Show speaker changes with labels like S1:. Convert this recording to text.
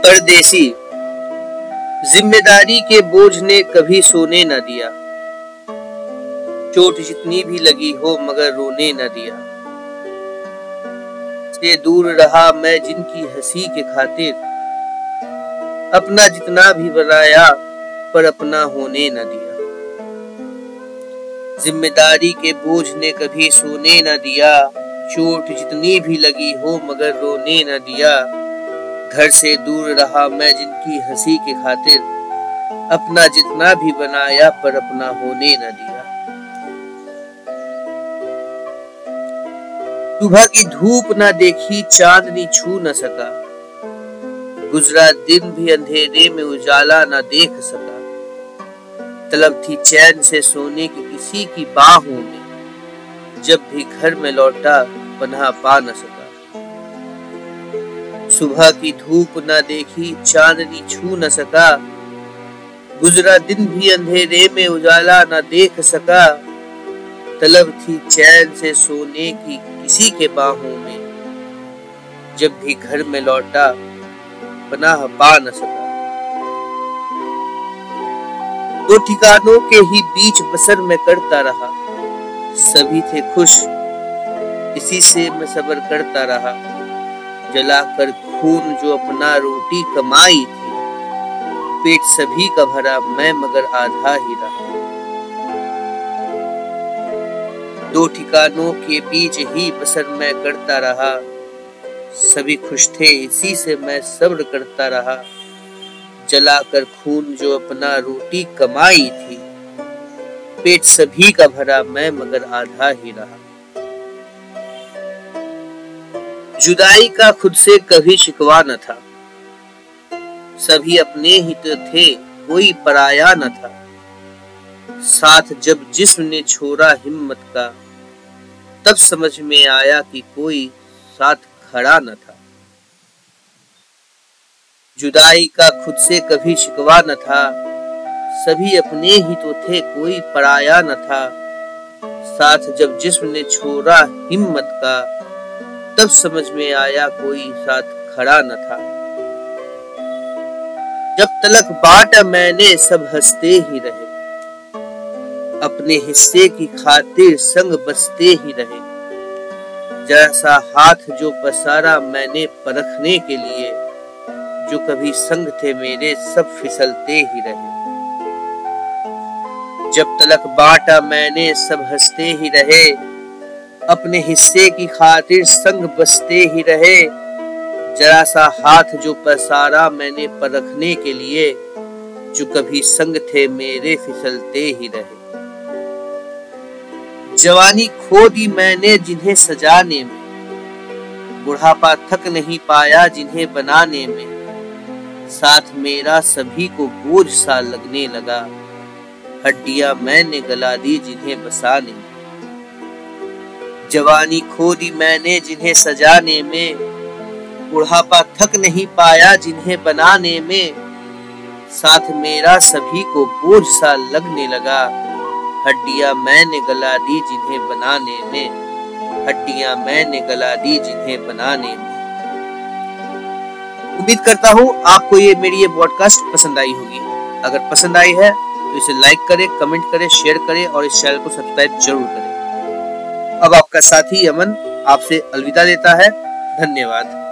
S1: परदेसी। ज़िम्मेदारी के बोझ ने कभी सोने न दिया। चोट जितनी भी लगी हो, मगर रोने न दिया। से दूर रहा मैं जिनकी हँसी के खातिर। अपना जितना भी बनाया, पर अपना होने न दिया। ज़िम्मेदारी के बोझ ने कभी सोने न दिया। चोट जितनी भी लगी हो, मगर रोने न दिया। घर से दूर रहा मैं जिनकी हँसी के खातिर अपना जितना भी बनाया पर अपना होने न दिया। सुबह की धूप न देखी, चांदनी छू न सका। गुजरा दिन भी अंधेरे में उजाला न देख सका। तलब थी चैन से सोने की किसी की बाहों में, जब भी घर में लौटा, पनाह पा न सका। सुबह की धूप न देखी, चांदनी छू न सका। गुजरा दिन भी अंधेरे में उजाला न देख सका। तलब थी चैन से सोने की किसी के बाहों में। जब भी घर में लौटा, पनाह पा न सका। दो ठिकानों के ही बीच बसर में करता रहा। सभी थे खुश, इसी से मैं सबर करता रहा। जलाकर खून जो अपना रोटी कमाई थी, पेट सभी का भरा, मैं मगर आधा ही रहा। दो ठिकानों के बीच ही बसर मैं करता रहा, सभी खुश थे, इसी से मैं सब्र करता रहा। जलाकर खून जो अपना रोटी कमाई थी, पेट सभी का भरा, मैं मगर आधा ही रहा। जुदाई का खुद से कभी शिकवा न था। सभी अपने ही तो थे, कोई पराया न था। साथ जब जिस्म ने छोड़ा हिम्मत का, तब समझ में आया कि कोई साथ खड़ा न था। जुदाई का खुद से कभी शिकवा न था, सभी अपने ही तो थे, कोई पराया न था। साथ जब जिस्म ने छोड़ा हिम्मत का तब समझ में आया कोई साथ खड़ा न था। जब तलक बाट मैंने, सब हँसते ही रहे। अपने हिस्से की खातिर संग बसते ही रहे। जैसा हाथ जो पसारा मैंने परखने के लिए, जो कभी संग थे मेरे, सब फिसलते ही रहे। जब तलक बाटा मैंने, सब हँसते ही रहे। अपने हिस्से की खातिर संग बसते ही रहे। जरा सा हाथ जो पसारा मैंने परखने के लिए, जो कभी संग थे मेरे फिसलते ही रहे। जवानी खो दी मैंने जिन्हें सजाने में, बुढ़ापा थक नहीं पाया जिन्हें बनाने में। साथ मेरा सभी को बोझ सा लगने लगा, हड्डियाँ मैंने गला दी जिन्हें बसाने में। जवानी खो दी मैंने जिन्हें सजाने में। बुढ़ापा थक नहीं पाया जिन्हें बनाने में। साथ मेरा सभी को बोझ सा लगने लगा। हड्डियाँ मैंने गला दी जिन्हें बनाने में। हड्डियाँ मैंने गला दी जिन्हें बनाने में। उम्मीद करता हूँ आपको ये मेरी ये पॉडकास्ट पसंद आई होगी। अगर पसंद आई है तो इसे लाइक करें कमेंट करें शेयर करें और इस चैनल को सब्सक्राइब ज़रूर करें। अब आपका साथी अमन आपसे अलविदा देता है। धन्यवाद।